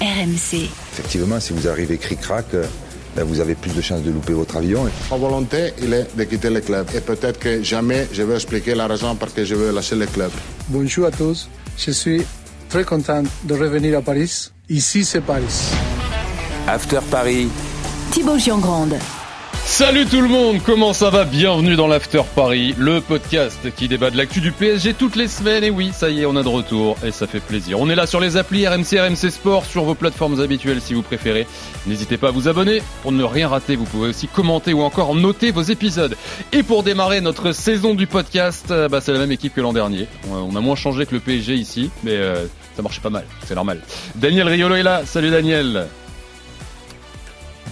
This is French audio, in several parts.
RMC. Effectivement, si vous arrivez cric-crac, euh, ben, vous avez plus de chances de louper votre avion. Ma volonté, il est de quitter le club. Et peut-être que jamais je vais expliquer la raison pour laquelle je veux lâcher le club. Bonjour à tous. Je suis très content de revenir à Paris. Ici, c'est Paris. After Paris. Thibaut Giangrande. Salut tout le monde, comment ça va? Bienvenue dans l'After Paris, le podcast qui débat de l'actu du PSG toutes les semaines. Et oui, ça y est, on a de retour et ça fait plaisir. On est là sur les applis RMC, RMC Sport, sur vos plateformes habituelles si vous préférez. N'hésitez pas à vous abonner pour ne rien rater. Vous pouvez aussi commenter ou encore noter vos épisodes. Et pour démarrer notre saison du podcast, euh, bah, c'est la même équipe que l'an dernier. On a moins changé que le PSG ici, mais euh, ça marchait pas mal, c'est normal. Daniel Riolo est là, salut Daniel.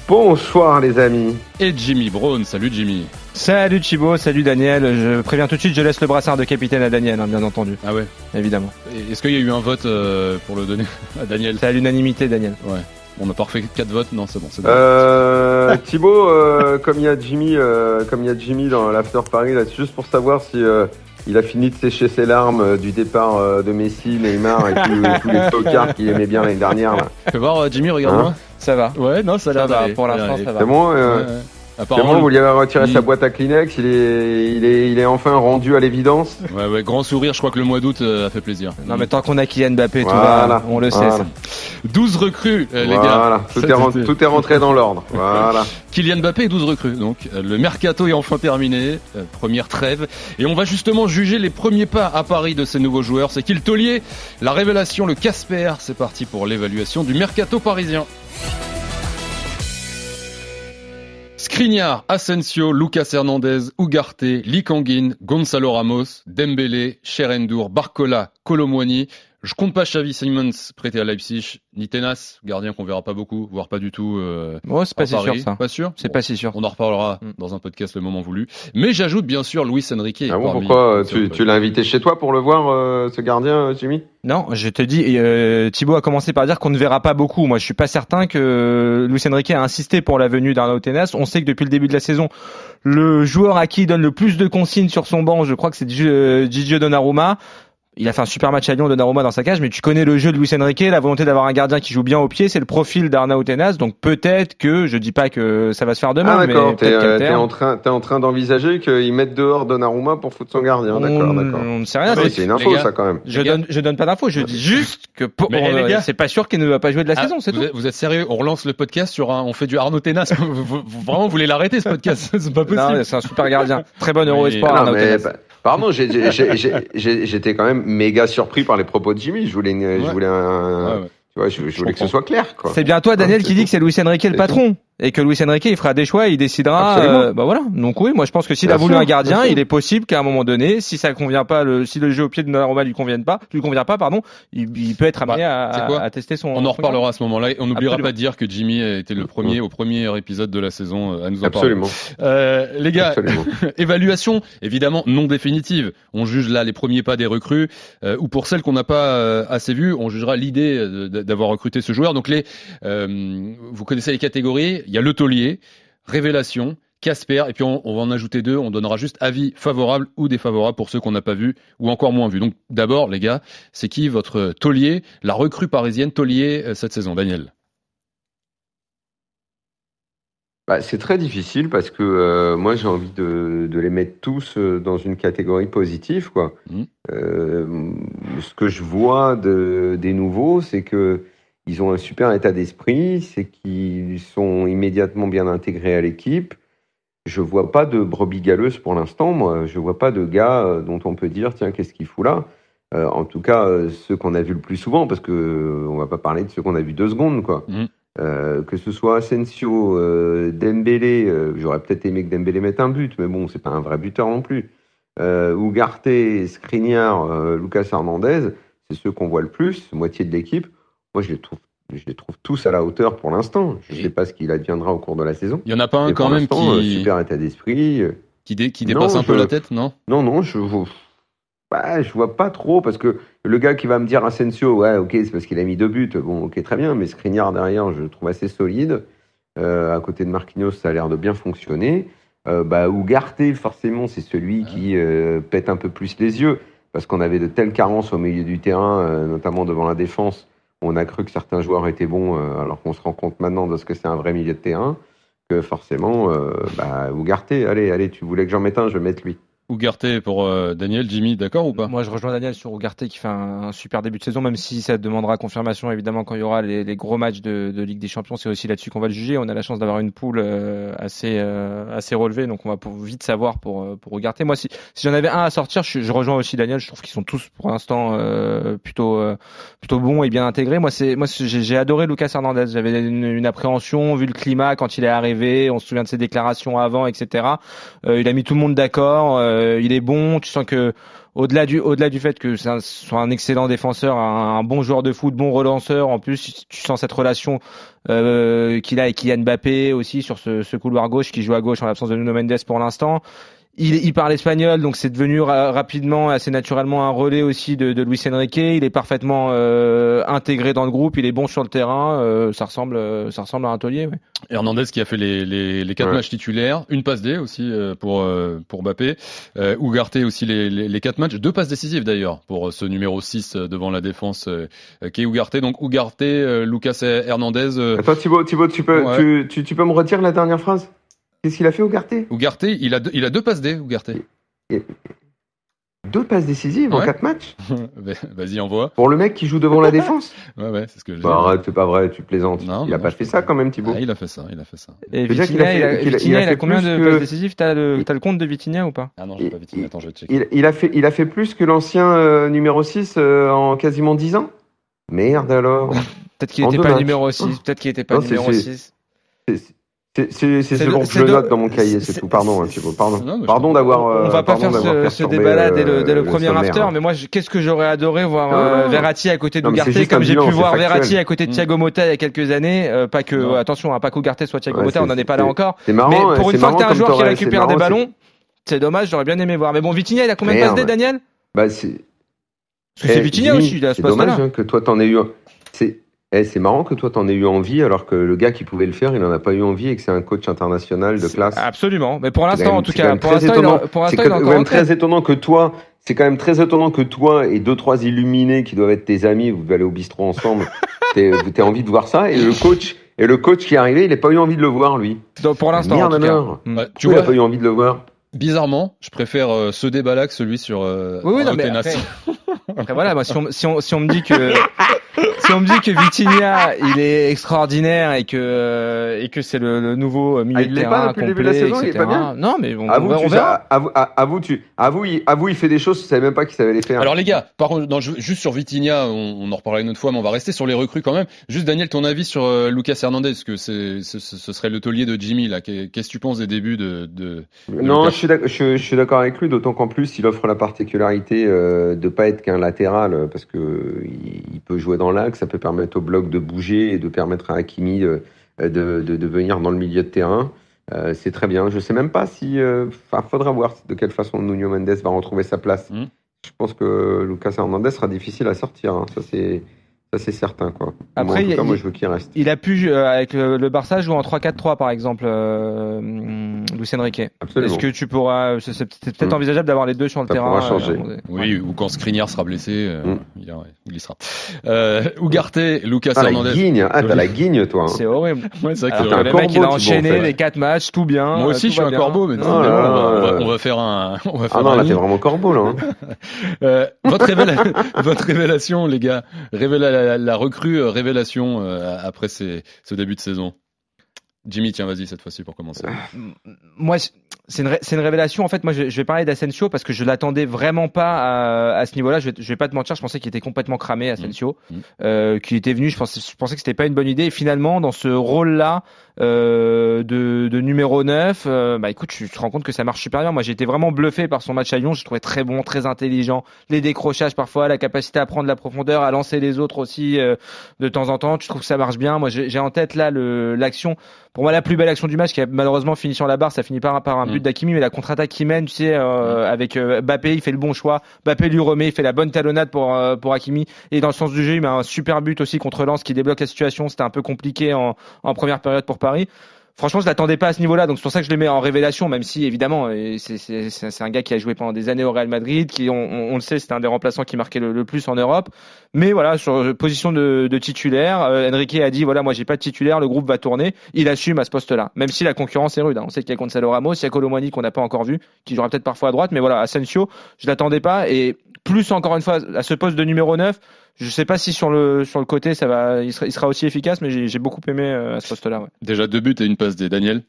Bonsoir les amis. Et Jimmy Brown, salut Jimmy. Salut Thibaut, salut Daniel. Je préviens tout de suite, je laisse le brassard de capitaine à Daniel, hein, bien entendu. Ah ouais Évidemment. Et Est-ce qu'il y a eu un vote euh, pour le donner à Daniel? C'est à l'unanimité, Daniel. Ouais. On n'a pas refait 4 votes? Non, c'est bon. c'est bon. Euh, Thibaut, euh, comme il y a Jimmy, euh, comme il y a Jimmy dans l'After Paris, là, c'est juste pour savoir si euh, il a fini de sécher ses larmes euh, du départ euh, de Messi, Neymar et tous, et tous les tocards qu'il aimait bien l'année dernière. Là. Fais voir euh, Jimmy, regarde-moi. Ça va. ouais, non, ça Ça va, pour l'instant, ça va. C'est bon. euh, ouais, ouais. Apparemment, bon, vous lui avez retiré il- sa boîte à Kleenex, il est, il est, il est enfin rendu à l'évidence. ouais, ouais, grand sourire, je crois que le mois d'août euh, a fait plaisir. Non, mais tant qu'on a Kylian Mbappé, tout Voilà. va. On le sait, Voilà. ça. 12 recrues, euh, les gars. voilà, tout Ça, est, ren- c'était- tout est rentré dans l'ordre. Voilà. Kylian Mbappé et 12 recrues. Donc euh, le mercato est enfin terminé, euh, première trêve. Et on va justement juger les premiers pas à Paris de ces nouveaux joueurs. C'est qui le taulier La révélation, le Casper. C'est parti pour l'évaluation du mercato parisien. Skriniar, Asensio, Lucas Hernandez, Ugarte, Likanguin, Gonzalo Ramos, Dembélé, Cherendour, Barcola, Colomwani. Je compte pas Xavi Simons prêté à Leipzig, ni Tenas, gardien qu'on verra pas beaucoup, voire pas du tout. Euh, Oh, c'est pas si Paris. sûr, ça. Pas sûr C'est Bon. pas si sûr. On en reparlera Mm. dans un podcast le moment voulu. Mais j'ajoute bien sûr Luis Enrique. Ah bon, pourquoi tu, tu l'as invité chez toi pour le voir, euh, ce gardien, euh, Jimmy? Non, je te dis, euh, Thibaut a commencé par dire qu'on ne verra pas beaucoup. Moi, je suis pas certain que Luis Enrique a insisté pour la venue d'Arnaud Tenas. On sait que depuis le début de la saison, le joueur à qui il donne le plus de consignes sur son banc, je crois que c'est euh, Gigi Donnarumma. Il a fait un super match à Lyon, Donnarumma dans sa cage, mais tu connais le jeu de Luis Enrique, la volonté d'avoir un gardien qui joue bien au pied, c'est le profil d'Arnaud Tenas. Donc peut-être que, je dis pas que ça va se faire demain, Ah mais t'es euh, t'es en train, t'es en train d'envisager qu'ils mettent dehors Donnarumma pour foutre son gardien. D'accord, on, d'accord. on ne sait rien. Ah, c'est- c'est une info gars. ça quand même. Je donne, je donne pas d'infos, je dis juste que pour, Mais, on, les euh, gars. c'est pas sûr qu'il ne va pas jouer de la Ah, saison, c'est vous, tout. êtes, vous êtes sérieux On relance le podcast sur un. On fait du Arnaud Tenas. vous, vous- vous- vraiment, vous voulez l'arrêter ce podcast? C'est pas possible. Non, c'est un super gardien. Très bon Euro. Espoir. Arnaud Tenas. Pardon, j'étais quand même méga surpris par les propos de Jimmy. Je voulais, une- je voulais un, Ouais, ouais. Tu vois, je, je voulais que ce soit clair, quoi. C'est bien toi, Daniel, qui dit que c'est Luis Enrique le patron. Et que Luis Enrique, il fera des choix, il décidera. Absolument. euh, bah voilà. Donc oui, moi je pense que s'il a voulu sûr, un gardien, il est possible qu'à un moment donné, si ça convient pas, le, si le jeu au pied de Donnarumma lui convient pas, lui convient pas, pardon, il, il peut être amené Bah, à, à tester son. On en reparlera à ce moment-là. Et On n'oubliera pas de dire que Jimmy a été le premier au premier épisode de la saison euh, à nous en parler. Absolument. Euh, les gars, Absolument. Évaluation, évidemment non définitive. On juge là les premiers pas des recrues, euh, ou pour celles qu'on n'a pas assez vues, on jugera l'idée de- d'avoir recruté ce joueur. Donc les, euh, vous connaissez les catégories. Il y a le taulier, révélation, Casper, et puis on, on va en ajouter deux. On donnera juste avis favorable ou défavorable pour ceux qu'on n'a pas vus ou encore moins vus. Donc d'abord, les gars, c'est qui votre taulier, la recrue parisienne taulier euh, cette saison, Daniel? Bah, c'est très difficile parce que euh, moi j'ai envie de, de les mettre tous euh, dans une catégorie positive quoi. Mhm. Euh, ce que je vois de, des nouveaux, c'est que ils ont un super état d'esprit, c'est qu'ils sont immédiatement bien intégrés à l'équipe. Je vois pas de brebis galeuse pour l'instant, moi. Je vois pas de gars dont on peut dire tiens qu'est-ce qu'il fout là? Euh, en tout cas, ceux qu'on a vus le plus souvent, parce que on va pas parler de ceux qu'on a vus deux secondes quoi. Mhm. Euh, que ce soit Asensio, euh, Dembélé, euh, j'aurais peut-être aimé que Dembélé mette un but, mais bon, c'est pas un vrai buteur non plus. Euh, Ugarte, Skriniar, Lucas Hernandez, c'est ceux qu'on voit le plus, moitié de l'équipe. Moi, je les trouve, je les trouve tous à la hauteur pour l'instant. Je Et- sais pas ce qu'il adviendra au cours de la saison. Il y en a pas un quand même qui, super état d'esprit. qui, dé- qui Non, dépasse un peu la tête, non? Non, non, je bah, je vois pas trop parce que le gars qui va me dire Asensio, ouais, ok, c'est parce qu'il a mis deux buts. Bon, ok, très bien, mais Skriniar derrière, je le trouve assez solide. Euh, à côté de Marquinhos, ça a l'air de bien fonctionner. Euh, bah, Ugarte, forcément, c'est celui qui euh, pète un peu plus les yeux parce qu'on avait de telles carences au milieu du terrain, notamment devant la défense, on a cru que certains joueurs étaient bons, alors qu'on se rend compte maintenant de ce que c'est un vrai milieu de terrain, que forcément, bah, Ugarte, allez, allez, tu voulais que j'en mette un, je vais mettre lui. Ougarté pour euh, Daniel, Jimmy, d'accord ou pas? Moi, je rejoins Daniel sur Ugarte qui fait un, super début de saison, même si ça demandera confirmation évidemment quand il y aura les, gros matchs de, Ligue des Champions. C'est aussi là-dessus qu'on va le juger. On a la chance d'avoir une poule euh, assez euh, assez relevée, donc on va pour, vite savoir pour euh, pour Ugarte. Moi, si, si j'en avais un à sortir, je, je rejoins aussi Daniel. Je trouve qu'ils sont tous pour l'instant euh, plutôt euh, plutôt bons et bien intégrés. Moi, c'est moi j'ai adoré Lucas Hernandez. J'avais une, une appréhension vu le climat quand il est arrivé. On se souvient de ses déclarations avant, etc. Il a mis tout le monde d'accord. Euh, il est bon. Tu sens que au-delà du au-delà du fait que un, soit un excellent défenseur, un, un bon joueur de foot, bon relanceur, en plus tu sens cette relation euh, qu'il a avec Kylian Mbappé aussi sur ce, ce couloir gauche qui joue à gauche en l'absence de Nuno Mendes pour l'instant. Il, il parle espagnol, donc c'est devenu ra- rapidement, assez naturellement un relais aussi de, de Luis Enrique. Il est parfaitement euh, intégré dans le groupe, il est bon sur le terrain. euh, ça ressemble, euh, ça ressemble à un taulier. ouais. Hernandez qui a fait les, les, les quatre Ouais. matchs titulaires, une passe D aussi euh, pour euh, pour Mbappé, euh, Ugarte aussi les, les, les quatre matchs, deux passes décisives d'ailleurs pour euh, ce numéro 6 euh, devant la défense euh, euh, qui est Ugarte. Donc Ugarte, euh, Lucas Hernandez, euh, Attends, Thibaut, Thibaut tu, peux, Ouais. tu, tu, tu peux me retirer la dernière phrase? Qu'est-ce qu'il a fait, Ugarte? Ugarte, il a deux, il a deux passes D, Ugarte. Deux passes décisives en quatre matchs? Vas-y envoie. Pour le mec qui joue devant la défense? Ouais ouais, c'est ce que je Bah arrête, c'est pas vrai, tu plaisantes. Non, il a non, pas fait ça quand même, Thibaut. Ah, il a fait ça, il a fait ça. Et Vitinha, il a, il a a combien de que- passes décisives? T'as le, le compte de Vitinha ou pas? Ah non, j'ai pas Vitinha, attends, je vais checker. Il, il a fait, il a fait plus que l'ancien euh, numéro 6 euh, en quasiment 10 ans Merde alors Peut-être qu'il En était deux pas numéro 6, peut-être qu'il était pas numéro c'est- 6. C'est dont c'est je de- note dans mon cahier, c'est tout. Pardon, hein, Thibaut, pardon. Non, Pardon d'avoir. On euh, va pas pardon faire ce, ce débat-là dès le, euh, dès le premier sommaire, after, hein. mais moi, qu'est-ce que j'aurais adoré voir Non, euh, non. Verratti à côté juste comme j'ai pu voir factuel. Verratti à côté de Mm. Thiago Motta il y a quelques années. euh, pas que, Non. attention, hein, pas qu'Ugarte soit Thiago Ouais, Motta, on n'en est pas là encore. C'est marrant. Mais pour une fois que t'as un joueur qui récupère des ballons, c'est dommage, j'aurais bien aimé voir. Mais bon, Vitinha, il a combien de passes D, Daniel? Bah, c'est Parce que c'est Eh, Vitinha aussi, il a ce C'est dommage hein, que toi t'en aies eu. C'est eh, c'est marrant que toi t'en aies eu envie alors que le gars qui pouvait le faire, il en a pas eu envie et que c'est un coach international de classe. Absolument. Mais pour l'instant, en tout c'est quand cas, même pour très l'instant, C'est quand même très étonnant que toi, c'est quand même très étonnant que toi et deux trois illuminés qui doivent être tes amis, vous devez aller au bistrot ensemble, t'aies envie de voir ça et le coach et le coach qui est arrivé, il a pas eu envie de le voir lui. Donc, pour l'instant, en tout cas. Ouais, tu vois, il a vois, pas eu envie de le voir. bizarrement, je préfère euh, ce débat-là que celui sur euh, Oui, oui, non, mais après, après, voilà, moi, si on, si on, si on me dit que, si on me dit que Vitinha, il est extraordinaire et que, euh, et que c'est le, le nouveau milieu Ah, il de l'est terrain pas depuis le début de la complet, saison, il est etc. pas bien Non, mais on, Avoue, on, on verra. avoue, avoue, tu, avoue, il, avoue, il fait des choses, tu savais même pas qu'il savait les faire. Alors les gars, par contre, non, juste sur Vitinha, on, on en reparlera une autre fois, mais on va rester sur les recrues quand même. Juste Daniel, ton avis sur euh, Lucas Hernandez, parce que c'est, ce, serait le taulier de Jimmy là. Qu'est- Qu'est-ce que tu penses des débuts de, de... Non, Lucas. je suis d'accord avec lui, d'autant qu'en plus, il offre la particularité euh, de pas être qu'un latéral, parce que euh, il, il peut jouer dans l'axe, ça peut permettre au bloc de bouger et de permettre à Hakimi euh, de, de, de venir dans le milieu de terrain. Euh, c'est très bien. Je sais même pas si, euh, enfin, faudra voir de quelle façon Nuno Mendes va retrouver sa place. Mm. Je pense que Lucas Hernandez sera difficile à sortir. hein. Ça c'est, ça c'est certain quoi. Après, Moi, en tout il a- cas, moi il- je veux qu'il reste. Il a pu, euh, avec le, le Barça, jouer en 3-4-3, par exemple, euh, Luis Enrique. Absolument. Est-ce que tu pourras, c'est c'est peut-être Mm. envisageable d'avoir les deux sur le Ça terrain. pourra changer. euh, Oui, ou quand Skriniar sera blessé, euh, Mm. il, y a- il y sera. Euh, Ugarte, Lucas Ah, la Hernandez. guigne, ah, t'as la guigne toi. hein. C'est horrible. Ouais, c'est vrai que c'est que le mec, il a enchaîné les quatre matchs, tout bien. Moi aussi, je suis un bien. corbeau, mais Non, c'est Oh bien, là on, va, faire un, on va faire Ah non, un là t'es vraiment corbeau là. hein. Votre, révéla- votre révélation, les gars, révéla la, recrue euh, révélation euh, après ces, ce début de saison. Jimmy, tiens, vas-y cette fois-ci pour commencer. Moi, c'est une, ré- c'est une révélation. En fait, moi, je, je vais parler d'Asensio parce que je l'attendais vraiment pas à, à ce niveau-là. Je je vais pas te mentir, je pensais qu'il était complètement cramé, Asensio, Mm. euh, qu'il était venu. Je pensais, je pensais que c'était pas une bonne idée. Et finalement, dans ce rôle-là euh, de, de numéro 9, euh, bah écoute, tu te rends compte que ça marche super bien. Moi, j'ai été vraiment bluffé par son match à Lyon. Je le trouvais très bon, très intelligent. Les décrochages parfois, la capacité à prendre la profondeur, à lancer les autres aussi euh, de temps en temps. Tu trouves que ça marche bien Moi, j'ai en tête là l'action pour moi la plus belle action du match qui a malheureusement fini sur la barre ça finit par, par un but Mm. d'Akimi mais la contre-attaque qui mène tu sais euh, avec euh, Bappé il fait le bon choix. Bappé lui remet il fait la bonne talonnade pour euh, pour Hakimi. Et dans le sens du jeu il met un super but aussi contre Lens qui débloque la situation. C'était un peu compliqué en, en première période pour Paris Franchement, je l'attendais pas à ce niveau-là, donc c'est pour ça que je le mets en révélation, même si évidemment, euh, c'est- un gars qui a joué pendant des années au Real Madrid, qui, on, on- le sait, c'était un des remplaçants qui marquait le, le plus en Europe. Mais voilà, sur euh, position de, de titulaire, euh, Enrique a dit voilà, moi j'ai pas de titulaire, le groupe va tourner. Il assume à ce poste-là, même si la concurrence est rude. hein. On sait qu'il y a Gonzalo Ramos, il y a Colomani qu'on n'a pas encore vu, qui jouera peut-être parfois à droite, mais voilà, Asensio, je l'attendais pas et plus encore une fois à ce poste de numéro 9 je sais pas si sur le sur le côté ça va il sera, il sera aussi efficace mais j'ai j'ai beaucoup aimé euh, à ce poste là ouais. Déjà deux buts et une passe des Daniel.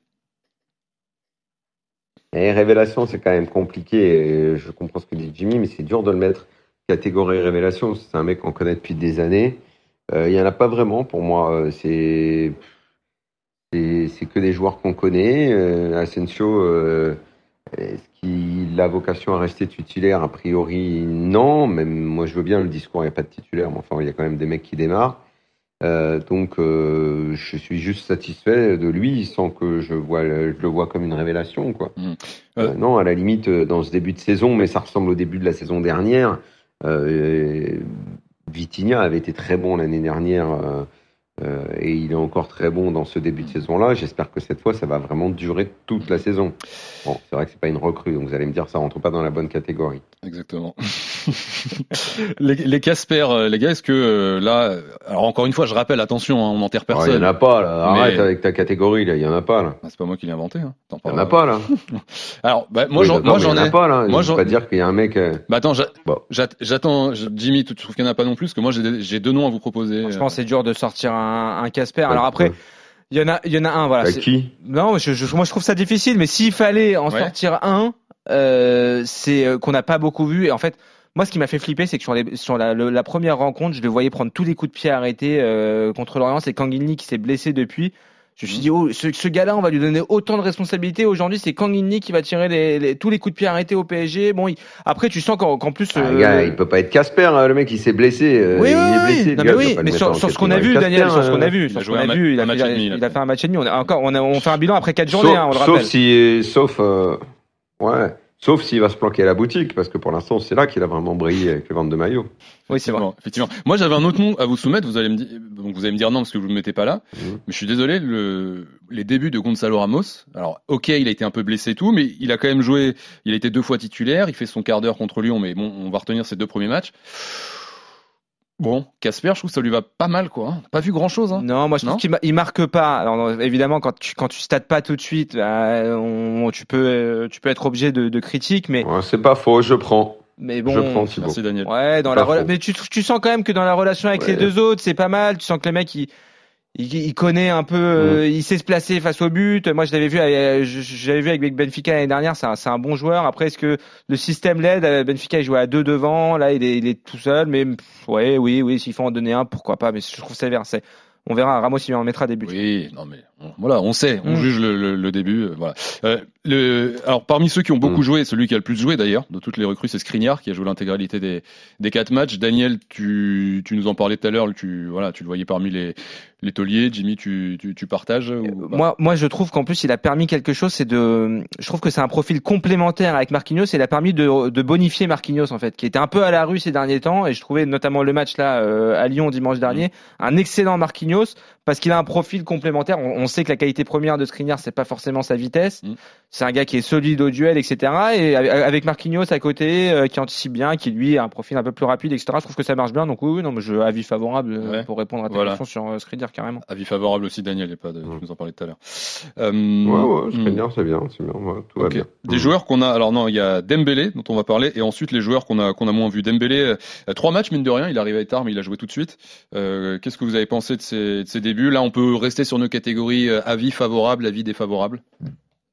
Et révélation, c'est quand même compliqué. et Je comprends ce que dit Jimmy, mais c'est dur de le mettre catégorie révélation. C'est un mec qu'on connaît depuis des années. Euh, Il y en a pas vraiment pour moi. Euh, C'est c'est c'est que des joueurs qu'on connaît. Euh, Asensio, euh, est-ce qu'il a vocation à rester titulaire? A priori, non. Même moi, je veux bien le discours. Il n'y a pas de titulaire, mais enfin, il y a quand même des mecs qui démarrent. Euh, donc, euh, je suis juste satisfait de lui, sans que je vois, le- je le vois comme une révélation, quoi. Mhm. Euh, non, à la limite, dans ce début de saison, mais ça ressemble au début de la saison dernière. Vitinha avait été très bon l'année dernière euh, et il est encore très bon dans ce début de saison-là. J'espère que cette fois, ça va vraiment durer toute la saison. Bon, c'est vrai que c'est pas une recrue, donc vous allez me dire ça rentre pas dans la bonne catégorie. Exactement. les, les Casper, euh, les gars, est-ce que euh, là, alors encore une fois, je rappelle, attention, hein, on n'enterre Alors, personne. Il y en a pas là. Arrête Mais- avec ta catégorie là. Il y en a pas là. Ah, c'est pas moi qui l'ai inventé. Hein. Il y en a pas là. Alors, bah, moi, Oui, j'en, moi, j'en y en a ai. pas là. moi, je pas dire qu'il y a un mec. euh, Bah attends, Bon. j'attends. Jimmy, tu trouves qu'il n'y en a pas non plus Parce que moi, j'ai deux noms à vous proposer. je pense que c'est dur de sortir un, un Casper alors après il y en a il y en a un voilà qui? Non je, je- moi je trouve ça difficile mais s'il fallait en Ouais. sortir un euh, c'est euh, qu'on n'a pas beaucoup vu et en fait moi, ce qui m'a fait flipper, c'est que sur, les, sur la, le- la première rencontre, je le voyais prendre tous les coups de pied arrêtés euh, contre l'Orient. C'est Kangini qui s'est blessé depuis. Je me suis dit, oh, ce, ce gars-là, on va lui donner autant de responsabilités. Aujourd'hui, c'est Kangini qui va tirer les, les- tous les coups de pied arrêtés au PSG. Bon, il- après, tu sens qu'en plus. Ah, euh, gars, il peut pas être Casper, hein, le mec il s'est blessé. euh, oui, il oui, est oui. blessé. Non, mais oui, mais sur, ce qu'on a vu, Daniel, sur ce qu'on a vu, il sur a ce joué qu'on a vu, il a, match fait, demi, il a fait. un match et demi. On a encore, on, a, on fait un bilan après quatre Sauf, journées, hein, on le sauf rappelle. si, sauf, euh, ouais, sauf s'il va se planquer à la boutique, parce que pour l'instant, c'est là qu'il a vraiment brillé avec les ventes de maillot. Oui, c'est vrai. Effectivement, effectivement. Moi, j'avais un autre nom à vous soumettre. Vous allez me dire, donc vous allez me dire non parce que vous ne le mettez pas là. Mhm. Mais je suis désolé. Le, les débuts de Gonzalo Ramos. Alors, ok, il a été un peu blessé et tout, mais il a quand même joué. Il a été deux fois titulaire. Il fait son quart d'heure contre Lyon, mais bon, on va retenir ses deux premiers matchs. Bon, Casper, je trouve que ça lui va pas mal, quoi. hein. Pas vu grand chose. Hein. Non, moi je Non trouve qu'il ma- il marque pas. Alors non, évidemment, quand tu quand tu stades pas tout de suite, bah, on- tu peux euh, tu peux être obligé de, de critiques, mais Ouais, c'est pas faux, je prends. mais bon. je prends Thibaut. Merci Daniel. Ouais, dans C'est la mais tu, tu sens quand même que dans la relation avec Ouais. les deux autres, c'est pas mal. Tu sens que le mec il il, il connaît un peu, euh, il sait se placer face au but. Moi, je l'avais vu, euh, j'avais vu avec Benfica l'année dernière. C'est un, c'est un bon joueur. Après, est-ce que le système l'aide? Euh, Benfica, il jouait à deux devant. Là, il est, il est tout seul. Mais pff, ouais, oui, oui, s'il faut en donner un, pourquoi pas? Mais je trouve sévère. C'est, on verra. Ramos, il en mettra des buts. Oui, non mais on- voilà, on sait, on Mm. juge le, le- le début. euh, voilà. Euh, le, alors parmi ceux qui ont beaucoup Mm. joué, celui qui a le plus joué d'ailleurs de toutes les recrues, c'est Skriniar qui a joué l'intégralité des, des quatre matchs. Daniel, tu, tu nous en parlais tout à l'heure, tu voilà, tu le voyais parmi les, les tauliers. Jimmy, tu, tu, tu partages ou Moi, moi, je trouve qu'en plus, il a permis quelque chose. C'est de, je trouve que c'est un profil complémentaire avec Marquinhos. Et il a permis de, de bonifier Marquinhos en fait, qui était un peu à la rue ces derniers temps. Et je trouvais notamment le match là euh, à Lyon dimanche dernier un excellent Marquinhos news parce qu'il a un profil complémentaire. On, on sait que la qualité première de Skriniar, c'est pas forcément sa vitesse. Mm. C'est un gars qui est solide au duel, etc. Et avec Marquinhos à côté, euh, qui anticipe bien, qui lui a un profil un peu plus rapide, etc. Je trouve que ça marche bien. Donc oui, non, mais je avis favorable euh, Ouais. pour répondre à ta Voilà. question sur euh, Skriniar carrément. Avis favorable aussi, Daniel, et pas de, Mm. tu nous en parlais tout à l'heure. Euh, Ouais, ouais, je mm. c'est bien, c'est bien, ouais, tout va Ok. bien. Des Mm. joueurs qu'on a, alors non, il y a Dembélé dont on va parler, et ensuite les joueurs qu'on a qu'on a moins vus. Dembélé, euh, trois matchs mine de rien, il arrive à être tard, mais il a joué tout de suite. Euh, Qu'est-ce que vous avez pensé de ses, de ses débuts? Là, on peut rester sur nos catégories euh, avis favorable, avis défavorable.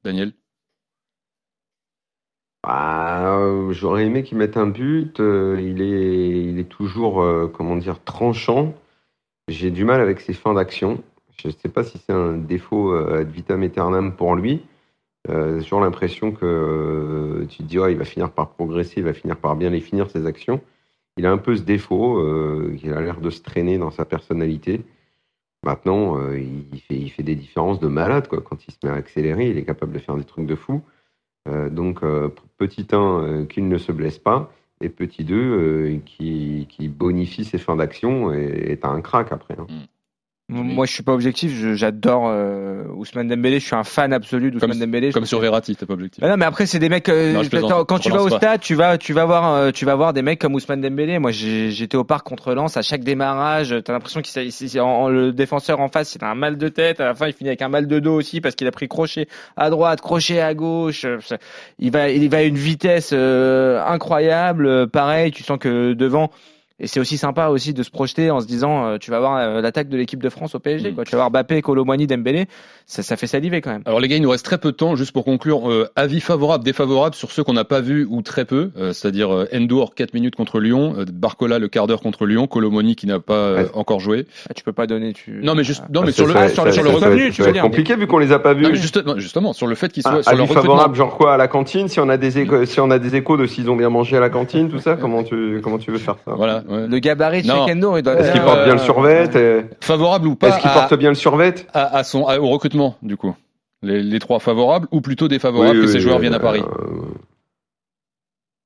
Daniel? Ah, euh, J'aurais aimé qu'il mette un but. euh, il, est, il est toujours, comment dire, tranchant. J'ai du mal avec ses fins d'action. Je ne sais pas si c'est un défaut ad vitam aeternam pour lui. Euh, toujours l'impression que tu te dis, ouais, il va finir par progresser, il va finir par bien les finir, ses actions. Il a un peu ce défaut, il a l'air de se traîner dans sa personnalité. Maintenant, euh, il, fait, des différences de malade. Quoi. Quand il se met à accélérer, il est capable de faire des trucs de fou. Euh, donc, euh, petit 1, qu'il ne se blesse pas. Et petit 2, qui, bonifie ses fins d'action et est un crack après. hein. Moi, je suis pas objectif. je- J'adore euh, Ousmane Dembélé. Je suis un fan absolu d'Ousmane Comme- Dembélé. Comme sur que- Verratti, t'es pas objectif. Bah non, mais après c'est des mecs. euh, Non, quand tu vas au stade, tu vas, tu vas voir, euh, tu vas voir des mecs comme Ousmane Dembélé. Moi, j'étais au parc contre Lens. À chaque démarrage, t'as l'impression qu'il s'est- c'est- en- en- le défenseur en face, il a un mal de tête. À la fin, il finit avec un mal de dos aussi parce qu'il a pris crochet à droite, crochet à gauche. Euh, Il va, il va à une vitesse euh, incroyable. Euh, Pareil, tu sens que devant. Et c'est aussi sympa aussi de se projeter en se disant, euh, tu vas voir euh, l'attaque de l'équipe de France au PSG. Mm. Quoi. Tu vas voir Bappé, Colomboigny, Dembélé. Ça, ça fait saliver quand même. Alors les gars, il nous reste très peu de temps, juste pour conclure. Euh, avis favorable, défavorable sur ceux qu'on n'a pas vus ou très peu, euh, c'est-à-dire euh, Endour 4 minutes contre Lyon, euh, Barcola le quart d'heure contre Lyon, Colomoni qui n'a pas euh, Ouais. encore joué. Ah, tu peux pas donner. Tu... Non mais juste, non mais Ah, sur ça, le, ça- sur le, ça- sur le revenu, tu veux dire. compliqué vu qu'on les a pas vus. Non, mais justement, justement, sur le fait qu'il soit Ah, sur le avis favorable, genre quoi, à la cantine, si on a des échos, si on a des échos de s'ils ont bien mangé à la cantine, tout ça, comment tu, comment tu veux faire ça? Voilà. Ouais. Le gabarit de Non. il doit Est-ce bien, qu'il porte bien euh, le survêt et- Favorable ou pas Est-ce qu'il à, porte bien le survêt? à, à son à- au recrutement du coup les, les trois favorables ou plutôt défavorables Oui, que oui, ces joueurs oui, viennent à euh, Paris?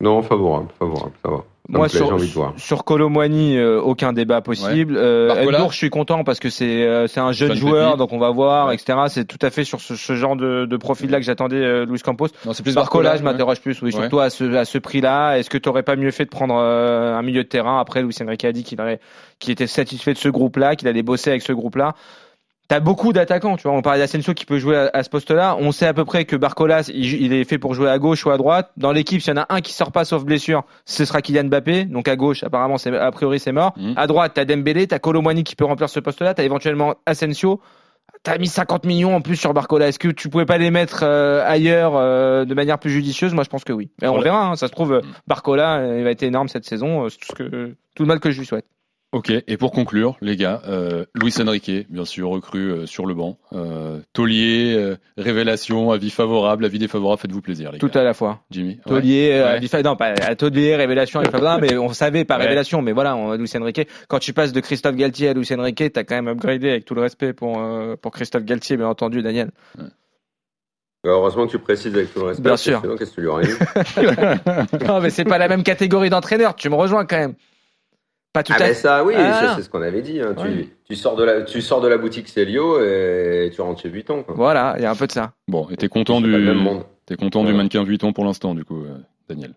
Non, favorable, favorable, ça va. Moi, sur, sur Colomboigny, euh, aucun débat possible. Euh, Barcola Endour, je suis content parce que c'est euh, c'est un jeune Jeune joueur, pépite. donc on va voir, Ouais. etc. C'est tout à fait sur ce, ce genre de, de profil-là que j'attendais euh, Luis Campos. Non, c'est plus Barcola, je ouais. m'interroge plus, oui, Ouais. surtout à ce, à ce prix-là. Est-ce que tu aurais pas mieux fait de prendre euh, un milieu de terrain Après, Luis Enrique a dit qu'il aurait- qu'il était satisfait de ce groupe-là, qu'il allait bosser avec ce groupe-là? T'as beaucoup d'attaquants, tu vois. On parlait d'Asensio qui peut jouer à, à ce poste-là. On sait à peu près que Barcolas, il, il est fait pour jouer à gauche ou à droite. Dans l'équipe, s'il y en a un qui sort pas sauf blessure, ce sera Kylian Mbappé. Donc à gauche, apparemment, c'est a priori c'est mort. Mhm. À droite, t'as Dembélé, t'as Colomwani qui peut remplir ce poste-là. T'as éventuellement Asensio. T'as mis 50 millions en plus sur Barcola. Est-ce que tu pouvais pas les mettre euh, ailleurs euh, de manière plus judicieuse? Moi, je pense que oui. Mais on verra. hein. Ça se trouve, euh, Mhm. Barcola, euh, il va être énorme cette saison. Euh, C'est tout ce que tout le mal que je lui souhaite. Ok, et pour conclure, les gars, euh, Luis Enrique, bien sûr, recru euh, sur le banc. Euh, Taulier, euh, révélation, avis favorable, avis défavorable, faites-vous plaisir, les Tout gars. à la fois. Jimmy. ouais. Taulier, euh, Ouais. à Bifa- non, pas à Taulier, révélation, il pas mais on savait pas Ouais. révélation, mais voilà, on, Luis Enrique. Quand tu passes de Christophe Galtier à Luis Enrique, t'as quand même upgradé avec tout le respect pour euh, pour Christophe Galtier, bien entendu, Daniel. Bah, heureusement que tu précises avec tout le respect. Bien sûr. Sinon, qu'est-ce que tu lui aurais dit? Non, mais c'est pas la même catégorie d'entraîneur. Tu me rejoins quand même. Pas tout Ah, à fait. ça, oui, Ah. c'est ce qu'on avait dit. hein. Ouais. Tu, tu, sors de la, tu sors de la boutique Célio et tu rentres chez Vuitton. Quoi. Voilà, il y a un peu de ça. Bon, et t'es content du, t'es content du mannequin Vuitton pour l'instant, du coup, euh, Daniel?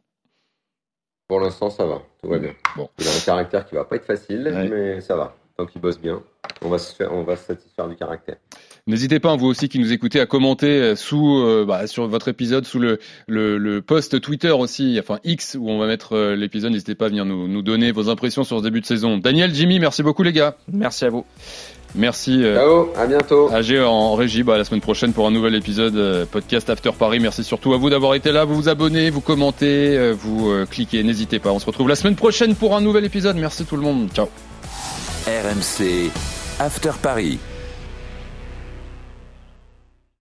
Pour l'instant, ça va. Tout va bien. Bon. Il a un caractère qui va pas être facile, Ouais. mais ça va. Tant qu'il bosse bien, on va se, faire, on va se satisfaire du caractère. N'hésitez pas, vous aussi qui nous écoutez, à commenter euh, sous euh, bah, sur votre épisode, sous le, le, le post Twitter aussi, enfin X, où on va mettre euh, l'épisode. N'hésitez pas à venir nous, nous donner vos impressions sur ce début de saison. Daniel, Jimmy, merci beaucoup les gars. Merci à vous. Merci. euh, Ciao, à bientôt. AG en régie, bah, la semaine prochaine pour un nouvel épisode euh, podcast After Paris. Merci surtout à vous d'avoir été là. Vous vous abonnez, vous commentez, euh, vous euh, cliquez. N'hésitez pas. On se retrouve la semaine prochaine pour un nouvel épisode. Merci tout le monde. Ciao. RMC After Paris.